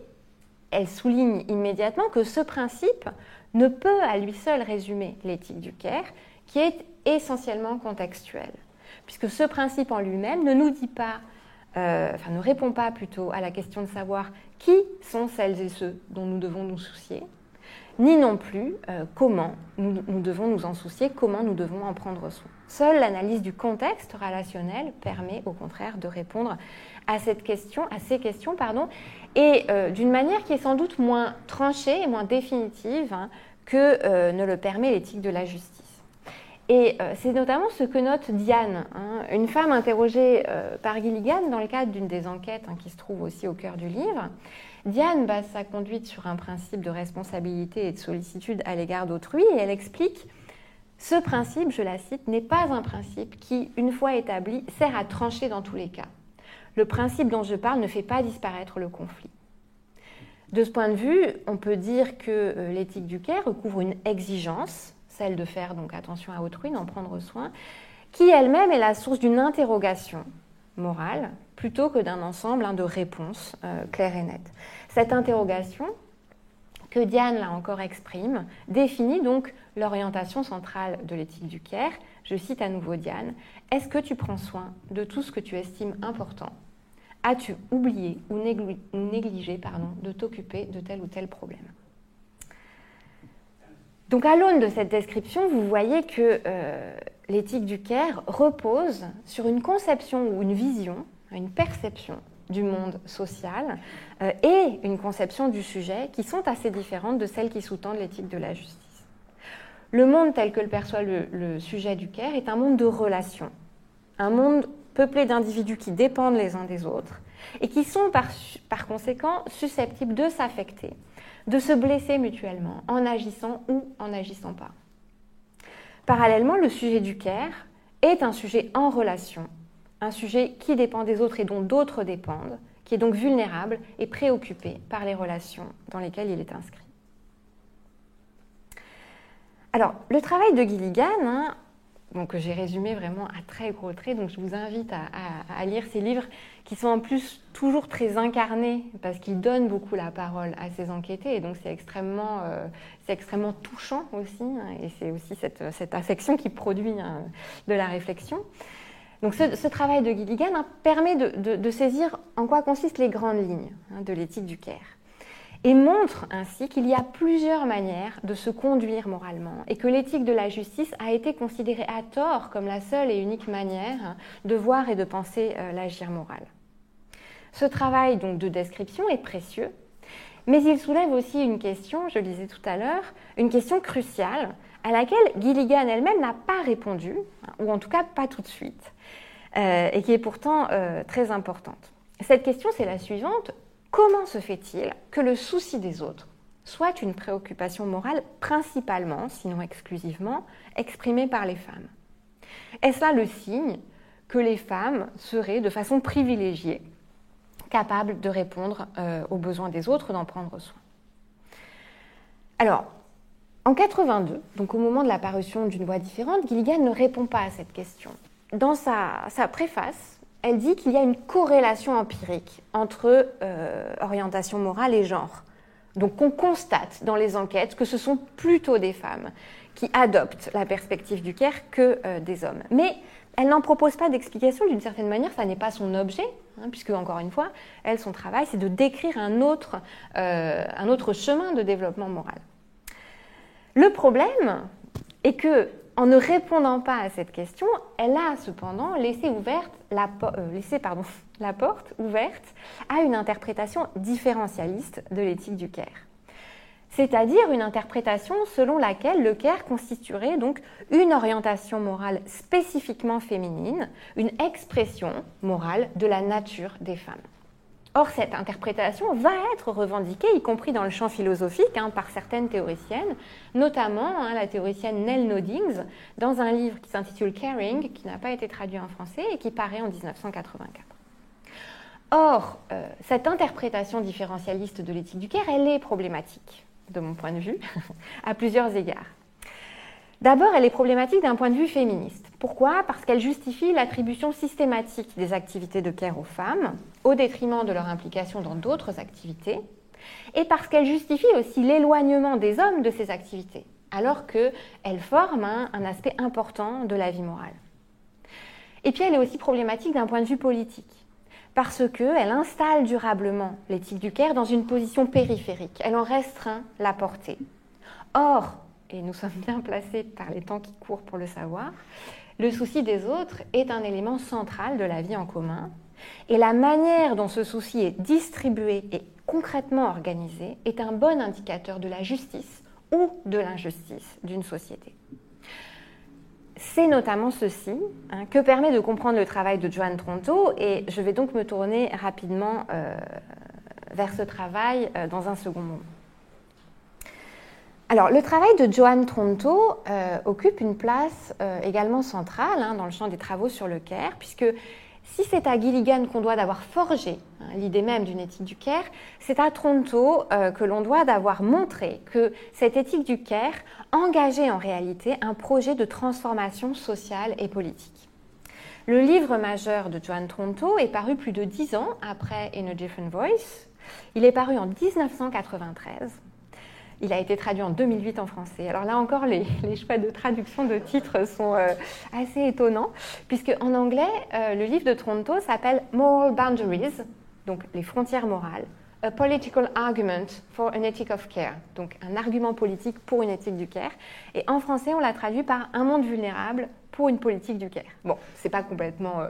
elle souligne immédiatement que ce principe ne peut à lui seul résumer l'éthique du Caire, qui est essentiellement contextuelle, puisque ce principe en lui-même ne nous dit pas, euh, ne répond pas plutôt à la question de savoir qui sont celles et ceux dont nous devons nous soucier, ni non plus euh, comment nous, devons nous en soucier, comment nous devons en prendre soin. Seule l'analyse du contexte relationnel permet au contraire de répondre à cette question, ces questions, pardon, et euh, d'une manière qui est sans doute moins tranchée et moins définitive hein, que ne le permet l'éthique de la justice. Et euh, c'est notamment ce que note Diane, hein, une femme interrogée par Gilligan dans le cadre d'une des enquêtes hein, qui se trouve aussi au cœur du livre. Diane base sa conduite sur un principe de responsabilité et de sollicitude à l'égard d'autrui et elle explique ce principe, je la cite, n'est pas un principe qui, une fois établi, sert à trancher dans tous les cas le principe dont je parle ne fait pas disparaître le conflit. De ce point de vue, on peut dire que euh, l'éthique du care recouvre une exigence, celle de faire donc attention à autrui, d'en prendre soin, qui elle-même est la source d'une interrogation morale plutôt que d'un ensemble hein, de réponses euh, claires et nettes. Cette interrogation, que Diane là encore exprime, définit donc l'orientation centrale de l'éthique du care. Je cite à nouveau Diane, Est-ce que tu prends soin de tout ce que tu estimes important? As-tu oublié ou négligé de t'occuper de tel ou tel problème? Donc à l'aune de cette description, vous voyez que euh, l'éthique du Caire repose sur une conception ou une vision, une perception du monde social euh, et une conception du sujet qui sont assez différentes de celles qui sous-tendent l'éthique de la justice. Le monde tel que le perçoit le, sujet du Caire est un monde de relations, un monde peuplé d'individus qui dépendent les uns des autres et qui sont par conséquent susceptibles de s'affecter de se blesser mutuellement en agissant ou en n'agissant pas. Parallèlement, le sujet du care est un sujet en relation, un sujet qui dépend des autres et dont d'autres dépendent, qui est donc vulnérable et préoccupé par les relations dans lesquelles il est inscrit. Alors, le travail de Gilligan, hein, donc, j'ai résumé vraiment à très gros traits, donc je vous invite à lire ces livres qui sont en plus toujours très incarnés parce qu'ils donnent beaucoup la parole à ces enquêtés. Et donc c'est extrêmement, euh, extrêmement touchant aussi hein, et c'est aussi cette, cette, affection qui produit hein, de la réflexion. Donc ce, travail de Gilligan hein, permet de, de, saisir en quoi consistent les grandes lignes de l'éthique du Caire et montre ainsi qu'il y a plusieurs manières de se conduire moralement et que l'éthique de la justice a été considérée à tort comme la seule et unique manière de voir et de penser euh, l'agir moral. Ce travail donc de description est précieux, mais il soulève aussi une question, je le disais tout à l'heure, une question cruciale à laquelle Gilligan elle-même n'a pas répondu, ou en tout cas pas tout de suite, euh, et qui est pourtant euh, très importante. Cette question, c'est la suivante. Comment se fait-il que le souci des autres soit une préoccupation morale principalement, sinon exclusivement, exprimée par les femmes? Est-ce là le signe que les femmes seraient de façon privilégiée capable de répondre euh, aux besoins des autres, d'en prendre soin? Alors, en 82, donc au moment de la parution d'une voix différente, Gilligan ne répond pas à cette question. Dans sa, préface, elle dit qu'il y a une corrélation empirique entre euh, orientation morale et genre. Donc on constate dans les enquêtes que ce sont plutôt des femmes qui adoptent la perspective du care que euh, des hommes. Mais elle n'en propose pas d'explication, d'une certaine manière, ça n'est pas son objet, hein, puisque, encore une fois, elle, son travail, c'est de décrire un autre, euh, un autre chemin de développement moral. Le problème est que, en ne répondant pas à cette question, elle a cependant laissé, ouverte la, euh, la porte ouverte à une interprétation différentialiste de l'éthique du Caire c'est-à-dire une interprétation selon laquelle le care constituerait donc une orientation morale spécifiquement féminine, une expression morale de la nature des femmes. Or, cette interprétation va être revendiquée, y compris dans le champ philosophique, hein, par certaines théoriciennes, notamment hein, la théoricienne Nell Noddings, dans un livre qui s'intitule Caring, qui n'a pas été traduit en français et qui paraît en 1984. Or, euh, cette interprétation différentialiste de l'éthique du care, elle est problématique de mon point de vue, à plusieurs égards. D'abord, elle est problématique d'un point de vue féministe. Pourquoi? Parce qu'elle justifie l'attribution systématique des activités de care aux femmes, au détriment de leur implication dans d'autres activités, et parce qu'elle justifie aussi l'éloignement des hommes de ces activités, alors qu'elles forment un, un aspect important de la vie morale. Et puis elle est aussi problématique d'un point de vue politique parce qu'elle installe durablement l'éthique du Caire dans une position périphérique. Elle en restreint la portée. Or, et nous sommes bien placés par les temps qui courent pour le savoir, le souci des autres est un élément central de la vie en commun, et la manière dont ce souci est distribué et concrètement organisé est un bon indicateur de la justice ou de l'injustice d'une société. C'est notamment ceci hein, que permet de comprendre le travail de Joan Tronto. Et je vais donc me tourner rapidement euh, vers ce travail euh, dans un second moment. Alors, le travail de Joan Tronto euh, occupe une place également centrale hein, dans le champ des travaux sur le Caire, puisque si c'est à Gilligan qu'on doit d'avoir forgé hein, l'idée même d'une éthique du Caire, c'est à Tronto euh, que l'on doit d'avoir montré que cette éthique du Caire engageait en réalité un projet de transformation sociale et politique. Le livre majeur de Joan Tronto est paru plus de dix ans après In a Different Voice. Il est paru en 1993. Il a été traduit en 2008 en français. Alors là encore, les, choix de traduction de titres sont euh, assez étonnants, puisque en anglais, euh, le livre de Toronto s'appelle Moral Boundaries, donc les frontières morales. A political argument for an ethic of care, donc un argument politique pour une éthique du care. Et en français, on l'a traduit par un monde vulnérable pour une politique du care. Bon, c'est pas complètement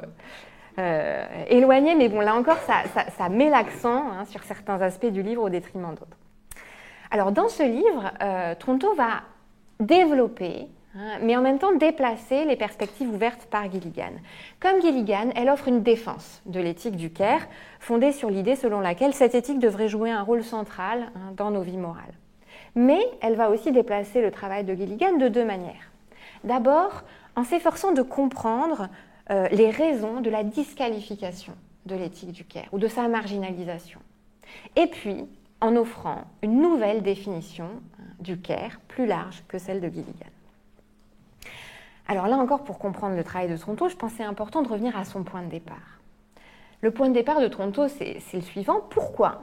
euh, éloigné, mais bon, là encore, ça, met l'accent hein, sur certains aspects du livre au détriment d'autres. Alors dans ce livre, euh, Tronto va développer, hein, mais en même temps déplacer les perspectives ouvertes par Gilligan. Comme Gilligan, elle offre une défense de l'éthique du Caire, fondée sur l'idée selon laquelle cette éthique devrait jouer un rôle central hein, dans nos vies morales. Mais elle va aussi déplacer le travail de Gilligan de deux manières. D'abord, en s'efforçant de comprendre euh, les raisons de la disqualification de l'éthique du Caire ou de sa marginalisation. Et puis, en offrant une nouvelle définition hein, du Caire plus large que celle de Gilligan. Alors là encore, pour comprendre le travail de Tronto, je pensais important de revenir à son point de départ. Le point de départ de Tronto, c'est le suivant. Pourquoi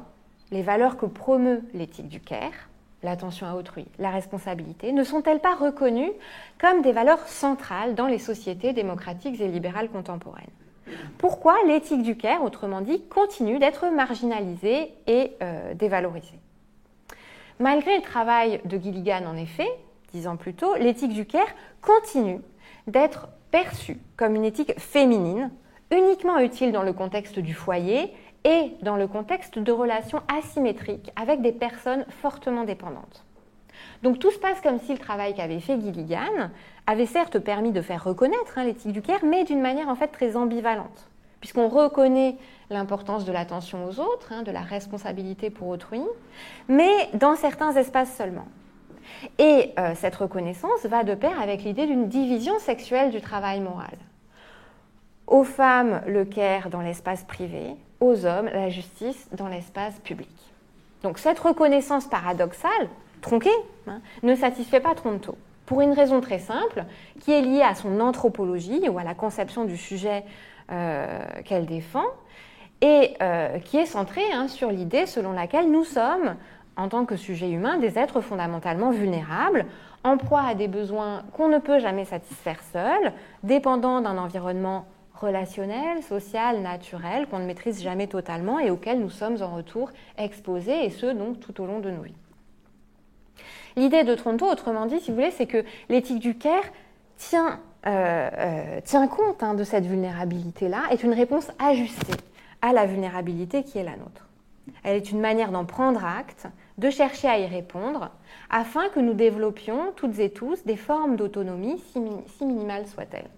les valeurs que promeut l'éthique du Caire, l'attention à autrui, la responsabilité, ne sont-elles pas reconnues comme des valeurs centrales dans les sociétés démocratiques et libérales contemporaines? Pourquoi l'éthique du Caire, autrement dit, continue d'être marginalisée et euh, dévalorisée? Malgré le travail de Gilligan, en effet, dix ans plus tôt, l'éthique du Caire continue d'être perçue comme une éthique féminine, uniquement utile dans le contexte du foyer et dans le contexte de relations asymétriques avec des personnes fortement dépendantes. Donc tout se passe comme si le travail qu'avait fait Gilligan avait certes permis de faire reconnaître hein, l'éthique du Caire, mais d'une manière en fait très ambivalente, puisqu'on reconnaît l'importance de l'attention aux autres, hein, de la responsabilité pour autrui, mais dans certains espaces seulement. Et euh, cette reconnaissance va de pair avec l'idée d'une division sexuelle du travail moral. Aux femmes, le care dans l'espace privé, aux hommes, la justice dans l'espace public. Donc cette reconnaissance paradoxale, tronquée, hein, ne satisfait pas Tronto pour une raison très simple, qui est liée à son anthropologie ou à la conception du sujet euh, qu'elle défend, et euh, qui est centrée hein, sur l'idée selon laquelle nous sommes, en tant que sujets humains, des êtres fondamentalement vulnérables, en proie à des besoins qu'on ne peut jamais satisfaire seul, dépendant d'un environnement relationnel, social, naturel, qu'on ne maîtrise jamais totalement et auquel nous sommes en retour exposés, et ce donc tout au long de nos vies. L'idée de Tronto, autrement dit, si vous voulez, c'est que l'éthique du Caire tient, euh, euh, tient compte hein, de cette vulnérabilité-là, est une réponse ajustée à la vulnérabilité qui est la nôtre. Elle est une manière d'en prendre acte, de chercher à y répondre, afin que nous développions toutes et tous des formes d'autonomie, si minimales soient-elles.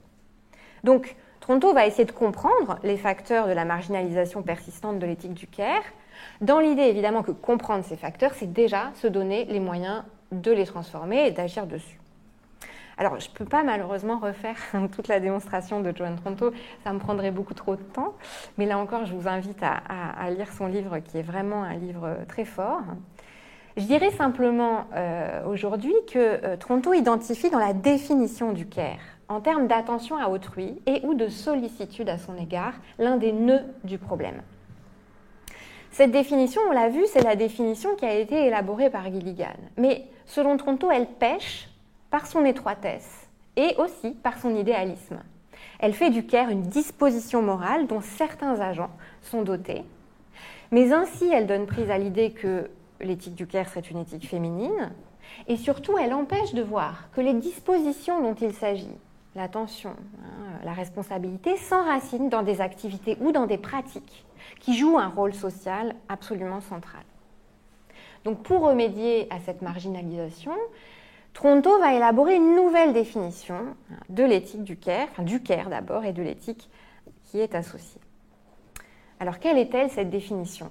Donc, Tronto va essayer de comprendre les facteurs de la marginalisation persistante de l'éthique du Caire, dans l'idée évidemment que comprendre ces facteurs, c'est déjà se donner les moyens de les transformer et d'agir dessus. Alors, je ne peux pas malheureusement refaire toute la démonstration de Joan Tronto, ça me prendrait beaucoup trop de temps, mais là encore, je vous invite à, lire son livre qui est vraiment un livre très fort. Je dirais simplement euh, aujourd'hui que euh, Tronto identifie dans la définition du care, en termes d'attention à autrui et ou de sollicitude à son égard, l'un des nœuds du problème. Cette définition, on l'a vu, c'est la définition qui a été élaborée par Gilligan. Selon Tronto, elle pêche par son étroitesse et aussi par son idéalisme. Elle fait du care une disposition morale dont certains agents sont dotés, mais ainsi elle donne prise à l'idée que l'éthique du care serait une éthique féminine, et surtout elle empêche de voir que les dispositions dont il s'agit, l'attention, hein, la responsabilité, s'enracinent dans des activités ou dans des pratiques qui joue un rôle social absolument central. Donc pour remédier à cette marginalisation, Tronto va élaborer une nouvelle définition de l'éthique du care, du care d'abord, et de l'éthique qui est associée. Alors quelle est-elle cette définition?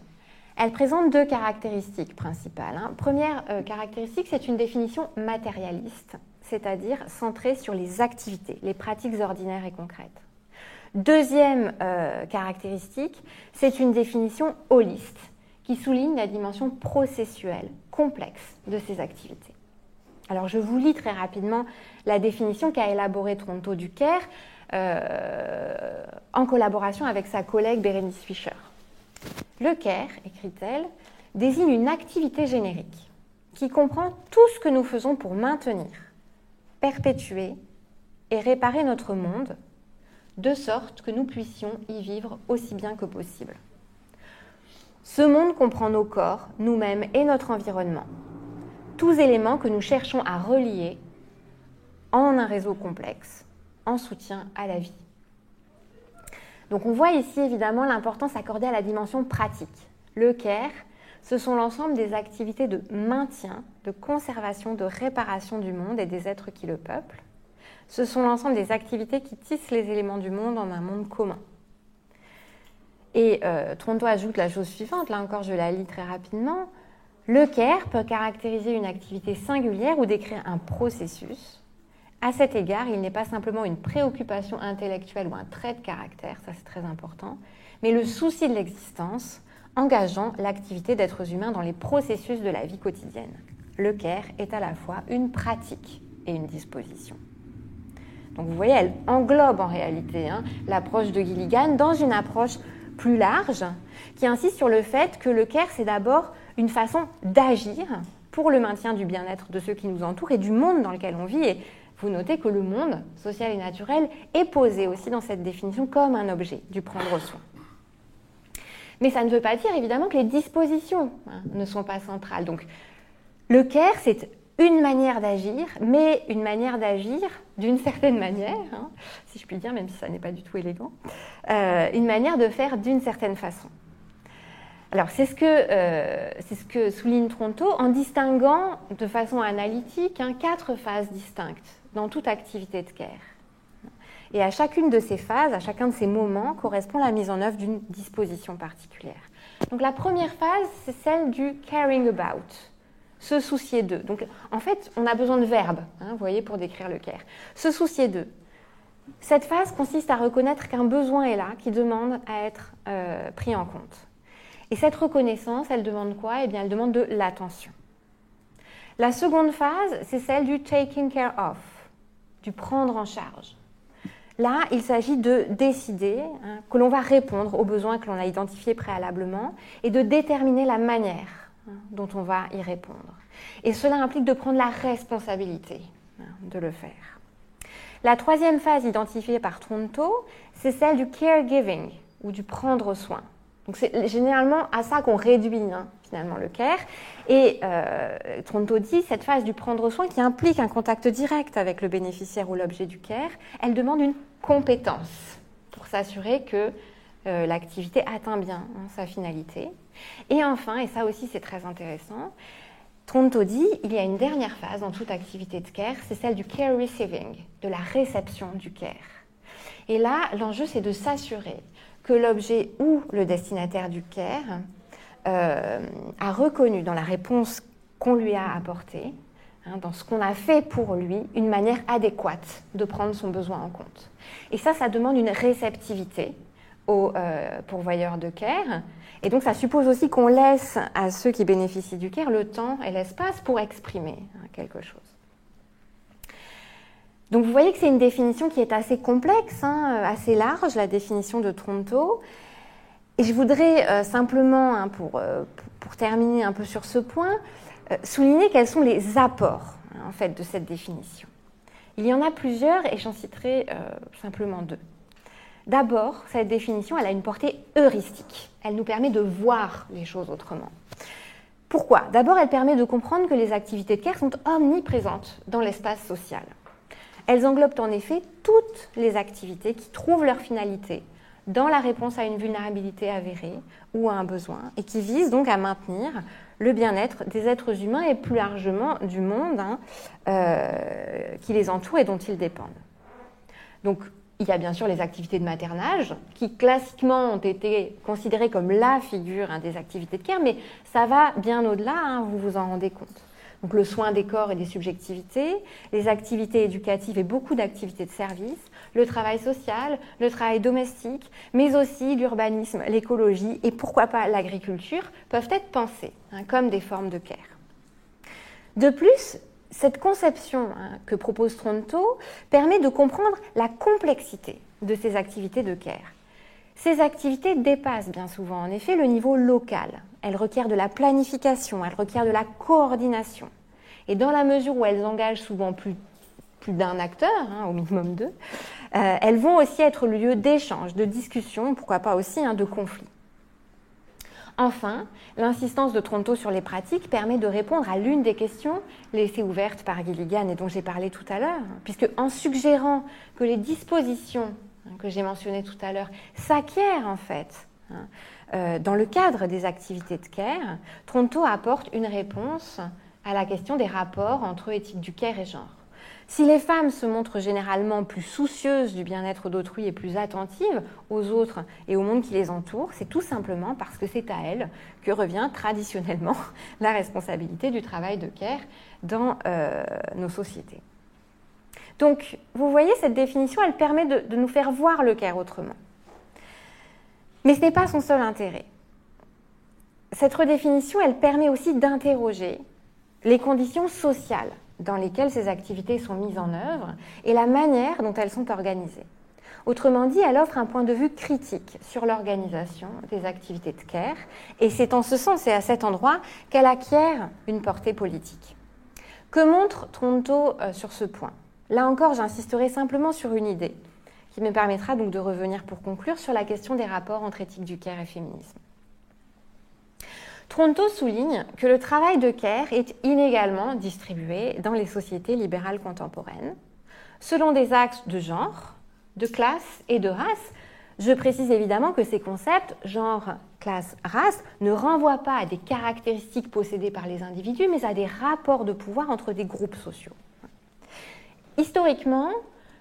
Elle présente deux caractéristiques principales. Hein. Première euh, caractéristique, c'est une définition matérialiste, c'est-à-dire centrée sur les activités, les pratiques ordinaires et concrètes. Deuxième euh, caractéristique, c'est une définition holiste qui souligne la dimension processuelle, complexe de ces activités. Alors je vous lis très rapidement la définition qu'a élaborée Tronto Duquer euh, en collaboration avec sa collègue Bérénice Fischer. Le CARE, écrit-elle, désigne une activité générique qui comprend tout ce que nous faisons pour maintenir, perpétuer et réparer notre monde, de sorte que nous puissions y vivre aussi bien que possible. Ce monde comprend nos corps, nous-mêmes et notre environnement, tous éléments que nous cherchons à relier en un réseau complexe, en soutien à la vie. Donc on voit ici évidemment l'importance accordée à la dimension pratique. Le CARE, ce sont l'ensemble des activités de maintien, de conservation, de réparation du monde et des êtres qui le peuplent. Ce sont l'ensemble des activités qui tissent les éléments du monde en un monde commun. Et euh, Tronto ajoute la chose suivante, là encore je la lis très rapidement. Le CARE peut caractériser une activité singulière ou décrire un processus. À cet égard, il n'est pas simplement une préoccupation intellectuelle ou un trait de caractère, ça c'est très important, mais le souci de l'existence engageant l'activité d'êtres humains dans les processus de la vie quotidienne. Le CARE est à la fois une pratique et une disposition. Donc vous voyez, elle englobe en réalité hein, l'approche de Gilligan dans une approche plus large qui insiste sur le fait que le CARE, c'est d'abord une façon d'agir pour le maintien du bien-être de ceux qui nous entourent et du monde dans lequel on vit. Et vous notez que le monde social et naturel est posé aussi dans cette définition comme un objet du prendre soin. Mais ça ne veut pas dire évidemment que les dispositions hein, ne sont pas centrales. Donc le CARE, c'est une manière d'agir, mais une manière d'agir d'une certaine manière, hein, si je puis dire, même si ça n'est pas du tout élégant, euh, une manière de faire d'une certaine façon. Alors c'est ce, que, euh, souligne Tronto en distinguant de façon analytique hein, quatre phases distinctes dans toute activité de care. Et à chacune de ces phases, à chacun de ces moments, correspond la mise en œuvre d'une disposition particulière. Donc la première phase, c'est celle du caring about, se soucier d'eux. Donc en fait, on a besoin de verbes, hein, vous voyez, pour décrire le care. Se soucier d'eux. Cette phase consiste à reconnaître qu'un besoin est là, qui demande à être euh, pris en compte. Et cette reconnaissance, elle demande quoi? Eh bien, elle demande de l'attention. La seconde phase, c'est celle du taking care of, du prendre en charge. Là, il s'agit de décider hein, que l'on va répondre aux besoins que l'on a identifiés préalablement et de déterminer la manière dont on va y répondre. Et cela implique de prendre la responsabilité hein, de le faire. La troisième phase identifiée par Tronto, c'est celle du caregiving ou du prendre soin. Donc c'est généralement à ça qu'on réduit hein, finalement le care. Et euh, Tronto dit, cette phase du prendre soin qui implique un contact direct avec le bénéficiaire ou l'objet du care, elle demande une compétence pour s'assurer que euh, l'activité atteint bien hein, sa finalité. Et enfin, et ça aussi c'est très intéressant, Tronto dit, il y a une dernière phase dans toute activité de care, c'est celle du care receiving, de la réception du care. Et là, l'enjeu c'est de s'assurer que l'objet ou le destinataire du care euh, a reconnu dans la réponse qu'on lui a apportée, hein, dans ce qu'on a fait pour lui, une manière adéquate de prendre son besoin en compte. Et ça, ça demande une réceptivité aux euh, pourvoyeurs de care. Et donc, ça suppose aussi qu'on laisse à ceux qui bénéficient du care le temps et l'espace pour exprimer hein, quelque chose. Donc vous voyez que c'est une définition qui est assez complexe, hein, assez large, la définition de Tronto. Et je voudrais euh, simplement, hein, euh, pour, terminer un peu sur ce point, euh, souligner quels sont les apports en fait, de cette définition. Il y en a plusieurs et j'en citerai simplement deux. D'abord, cette définition, elle a une portée heuristique. Elle nous permet de voir les choses autrement. Pourquoi? D'abord, elle permet de comprendre que les activités de care sont omniprésentes dans l'espace social. Elles englobent en effet toutes les activités qui trouvent leur finalité dans la réponse à une vulnérabilité avérée ou à un besoin et qui visent donc à maintenir le bien-être des êtres humains et plus largement du monde hein, euh, qui les entoure et dont ils dépendent. Donc il y a bien sûr les activités de maternage qui classiquement ont été considérées comme la figure hein, des activités de care, mais ça va bien au-delà, hein, vous vous en rendez compte donc le soin des corps et des subjectivités, les activités éducatives et beaucoup d'activités de service, le travail social, le travail domestique, mais aussi l'urbanisme, l'écologie et pourquoi pas l'agriculture peuvent être pensés hein, comme des formes de care. De plus, cette conception hein, que propose Tronto permet de comprendre la complexité de ces activités de care. Ces activités dépassent bien souvent en effet le niveau local. Elles requièrent de la planification, elles requièrent de la coordination. Et dans la mesure où elles engagent souvent plus, d'un acteur, hein, au minimum deux, euh, elles vont aussi être le lieu d'échange, de discussion, pourquoi pas aussi hein, de conflits. Enfin, l'insistance de Tronto sur les pratiques permet de répondre à l'une des questions laissées ouvertes par Gilligan et dont j'ai parlé tout à l'heure, puisque en suggérant que les dispositions hein, que j'ai mentionnées tout à l'heure s'acquièrent en fait hein, euh, dans le cadre des activités de care, Tronto apporte une réponse à la question des rapports entre éthique du care et genre. Si les femmes se montrent généralement plus soucieuses du bien-être d'autrui et plus attentives aux autres et au monde qui les entoure, c'est tout simplement parce que c'est à elles que revient traditionnellement la responsabilité du travail de care dans euh, nos sociétés. Donc, vous voyez, cette définition, elle permet de, de nous faire voir le care autrement. Mais ce n'est pas son seul intérêt. Cette redéfinition, elle permet aussi d'interroger les conditions sociales dans lesquelles ces activités sont mises en œuvre et la manière dont elles sont organisées. Autrement dit, elle offre un point de vue critique sur l'organisation des activités de care, et c'est en ce sens et à cet endroit qu'elle acquiert une portée politique. Que montre Tronto euh, sur ce point? Là encore, j'insisterai simplement sur une idée, qui me permettra donc de revenir pour conclure sur la question des rapports entre éthique du care et féminisme. Tronto souligne que le travail de care est inégalement distribué dans les sociétés libérales contemporaines, selon des axes de genre, de classe et de race. Je précise évidemment que ces concepts, genre, classe, race, ne renvoient pas à des caractéristiques possédées par les individus, mais à des rapports de pouvoir entre des groupes sociaux. Historiquement,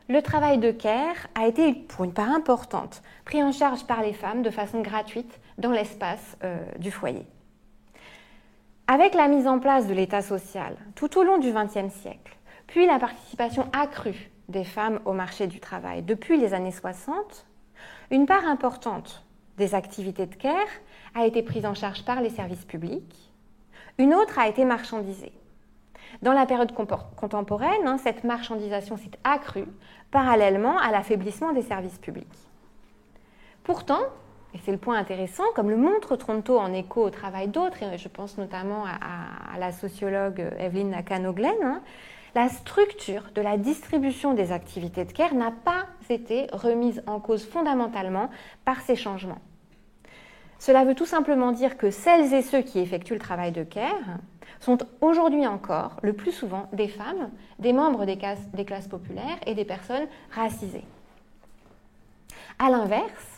le travail de care a été, pour une part importante, pris en charge par les femmes de façon gratuite dans l'espace euh, du foyer. Avec la mise en place de l'État social tout au long du XXe siècle, puis la participation accrue des femmes au marché du travail depuis les années 60, une part importante des activités de care a été prise en charge par les services publics, une autre a été marchandisée. Dans la période contemporaine, hein, cette marchandisation s'est accrue parallèlement à l'affaiblissement des services publics. Pourtant, et c'est le point intéressant, comme le montre Tronto en écho au travail d'autres, et je pense notamment à, la sociologue Evelyn Nakano-Glenn, hein, la structure de la distribution des activités de care n'a pas été remise en cause fondamentalement par ces changements. Cela veut tout simplement dire que celles et ceux qui effectuent le travail de care sont aujourd'hui encore le plus souvent des femmes, des membres des classes, des classes populaires et des personnes racisées. A l'inverse,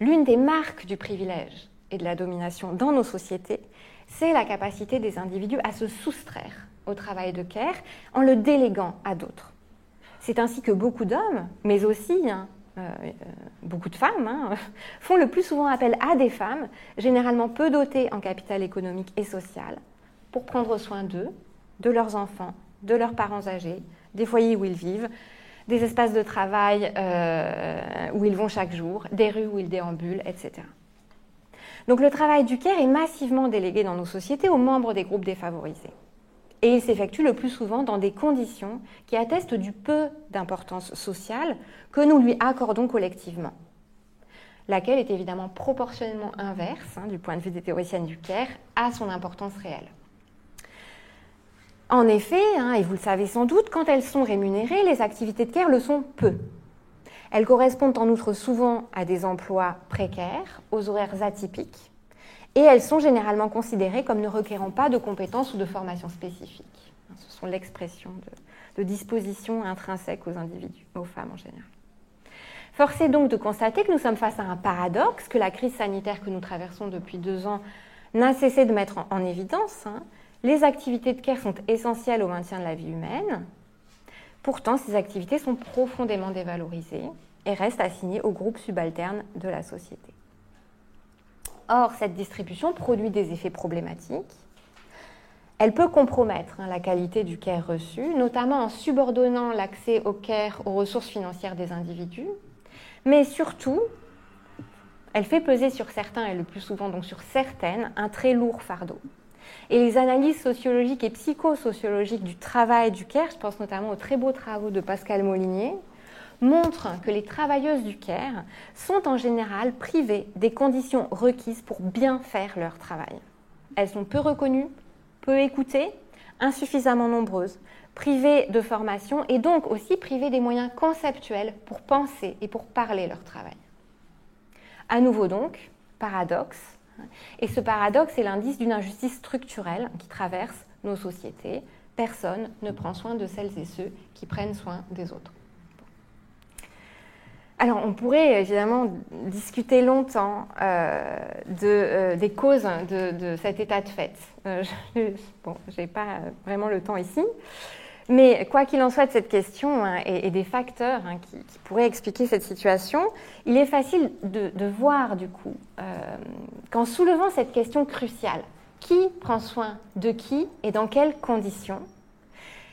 L'une des marques du privilège et de la domination dans nos sociétés, c'est la capacité des individus à se soustraire au travail de care en le déléguant à d'autres. C'est ainsi que beaucoup d'hommes, mais aussi hein, euh, euh, beaucoup de femmes, hein, font le plus souvent appel à des femmes, généralement peu dotées en capital économique et social, pour prendre soin d'eux, de leurs enfants, de leurs parents âgés, des foyers où ils vivent, des espaces de travail euh, où ils vont chaque jour, des rues où ils déambulent, etc. Donc le travail du CARE est massivement délégué dans nos sociétés aux membres des groupes défavorisés. Et il s'effectue le plus souvent dans des conditions qui attestent du peu d'importance sociale que nous lui accordons collectivement, laquelle est évidemment proportionnellement inverse, hein, du point de vue des théoriciennes du CARE, à son importance réelle. En effet, hein, et vous le savez sans doute, quand elles sont rémunérées, les activités de care le sont peu. Elles correspondent en outre souvent à des emplois précaires, aux horaires atypiques, et elles sont généralement considérées comme ne requérant pas de compétences ou de formation spécifiques. Ce sont l'expression de, dispositions intrinsèques aux individus, aux femmes en général. Force est donc de constater que nous sommes face à un paradoxe que la crise sanitaire que nous traversons depuis deux ans n'a cessé de mettre en, évidence. Hein, les activités de care sont essentielles au maintien de la vie humaine. Pourtant, ces activités sont profondément dévalorisées et restent assignées aux groupes subalternes de la société. Or, cette distribution produit des effets problématiques. Elle peut compromettre hein, la qualité du care reçu, notamment en subordonnant l'accès au care aux ressources financières des individus, mais surtout, elle fait peser sur certains, et le plus souvent donc sur certaines, un très lourd fardeau. Et les analyses sociologiques et psychosociologiques du travail du CARE, je pense notamment aux très beaux travaux de Pascal Molinier, montrent que les travailleuses du CARE sont en général privées des conditions requises pour bien faire leur travail. Elles sont peu reconnues, peu écoutées, insuffisamment nombreuses, privées de formation et donc aussi privées des moyens conceptuels pour penser et pour parler leur travail. À nouveau donc, paradoxe, et ce paradoxe est l'indice d'une injustice structurelle qui traverse nos sociétés. Personne ne prend soin de celles et ceux qui prennent soin des autres. Alors, on pourrait évidemment discuter longtemps euh, euh, des causes de, cet état de fait. Euh, je n'ai pas vraiment le temps ici. Mais quoi qu'il en soit de cette question hein, et, des facteurs hein, qui, pourraient expliquer cette situation, il est facile de, voir du coup euh, qu'en soulevant cette question cruciale, qui prend soin de qui et dans quelles conditions,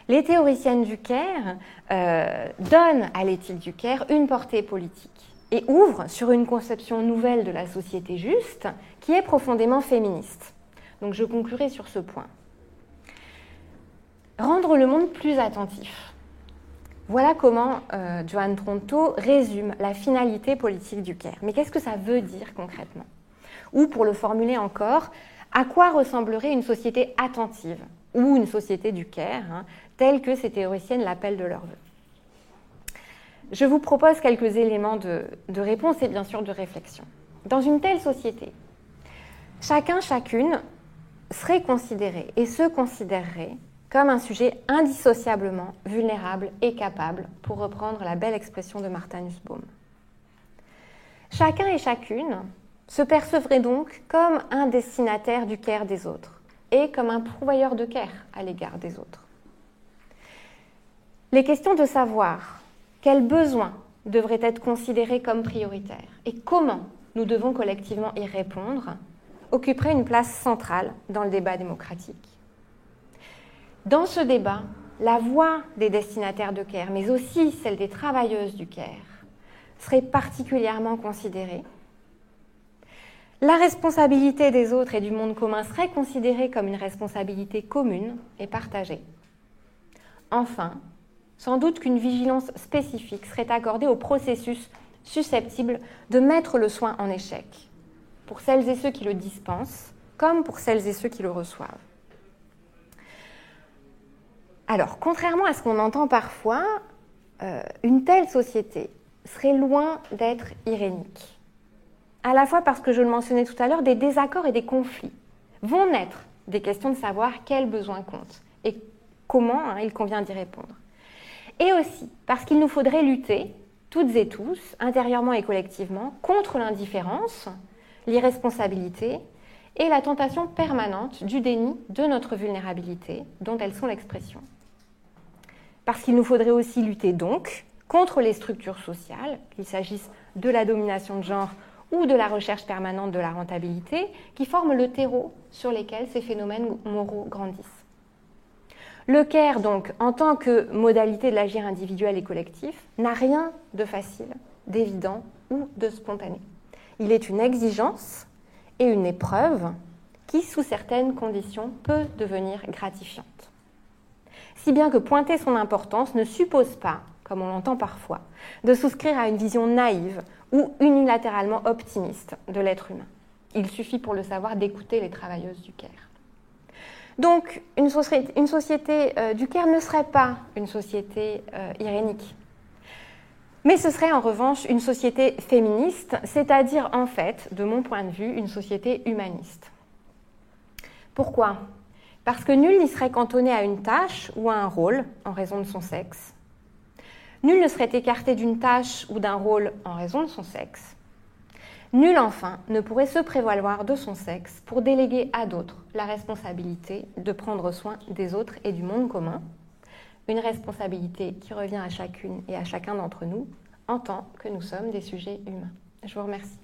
les théoriciennes du Caire euh, donnent à l'éthique du Caire une portée politique et ouvrent sur une conception nouvelle de la société juste qui est profondément féministe. Donc je conclurai sur ce point. Rendre le monde plus attentif. Voilà comment euh, Joanne Tronto résume la finalité politique du Caire. Mais qu'est-ce que ça veut dire concrètement? Ou pour le formuler encore, à quoi ressemblerait une société attentive ou une société du Caire, hein, telle que ces théoriciennes l'appellent de leur vœu Je vous propose quelques éléments de, de réponse et bien sûr de réflexion. Dans une telle société, chacun, chacune serait considéré et se considérerait comme un sujet indissociablement vulnérable et capable, pour reprendre la belle expression de Martha Nussbaum. Chacun et chacune se percevrait donc comme un destinataire du care des autres et comme un pourvoyeur de care à l'égard des autres. Les questions de savoir quels besoins devraient être considérés comme prioritaires et comment nous devons collectivement y répondre occuperaient une place centrale dans le débat démocratique. Dans ce débat, la voix des destinataires de CARE, mais aussi celle des travailleuses du CARE, serait particulièrement considérée. La responsabilité des autres et du monde commun serait considérée comme une responsabilité commune et partagée. Enfin, sans doute qu'une vigilance spécifique serait accordée au processus susceptible de mettre le soin en échec, pour celles et ceux qui le dispensent, comme pour celles et ceux qui le reçoivent. Alors, contrairement à ce qu'on entend parfois, euh, une telle société serait loin d'être irénique. À la fois parce que je le mentionnais tout à l'heure, des désaccords et des conflits vont naître des questions de savoir quels besoins comptent et comment hein, il convient d'y répondre. Et aussi parce qu'il nous faudrait lutter, toutes et tous, intérieurement et collectivement, contre l'indifférence, l'irresponsabilité et la tentation permanente du déni de notre vulnérabilité, dont elles sont l'expression parce qu'il nous faudrait aussi lutter donc contre les structures sociales, qu'il s'agisse de la domination de genre ou de la recherche permanente de la rentabilité, qui forment le terreau sur lesquels ces phénomènes moraux grandissent. Le CARE, donc, en tant que modalité de l'agir individuel et collectif, n'a rien de facile, d'évident ou de spontané. Il est une exigence et une épreuve qui, sous certaines conditions, peut devenir gratifiante si bien que pointer son importance ne suppose pas, comme on l'entend parfois, de souscrire à une vision naïve ou unilatéralement optimiste de l'être humain. Il suffit pour le savoir d'écouter les travailleuses du Caire. Donc, une, société, euh, du Caire ne serait pas une société euh, irénique. Mais ce serait en revanche une société féministe, c'est-à-dire en fait, de mon point de vue, une société humaniste. Pourquoi? Parce que nul n'y serait cantonné à une tâche ou à un rôle en raison de son sexe. Nul ne serait écarté d'une tâche ou d'un rôle en raison de son sexe. Nul enfin ne pourrait se prévaloir de son sexe pour déléguer à d'autres la responsabilité de prendre soin des autres et du monde commun, une responsabilité qui revient à chacune et à chacun d'entre nous en tant que nous sommes des sujets humains. Je vous remercie.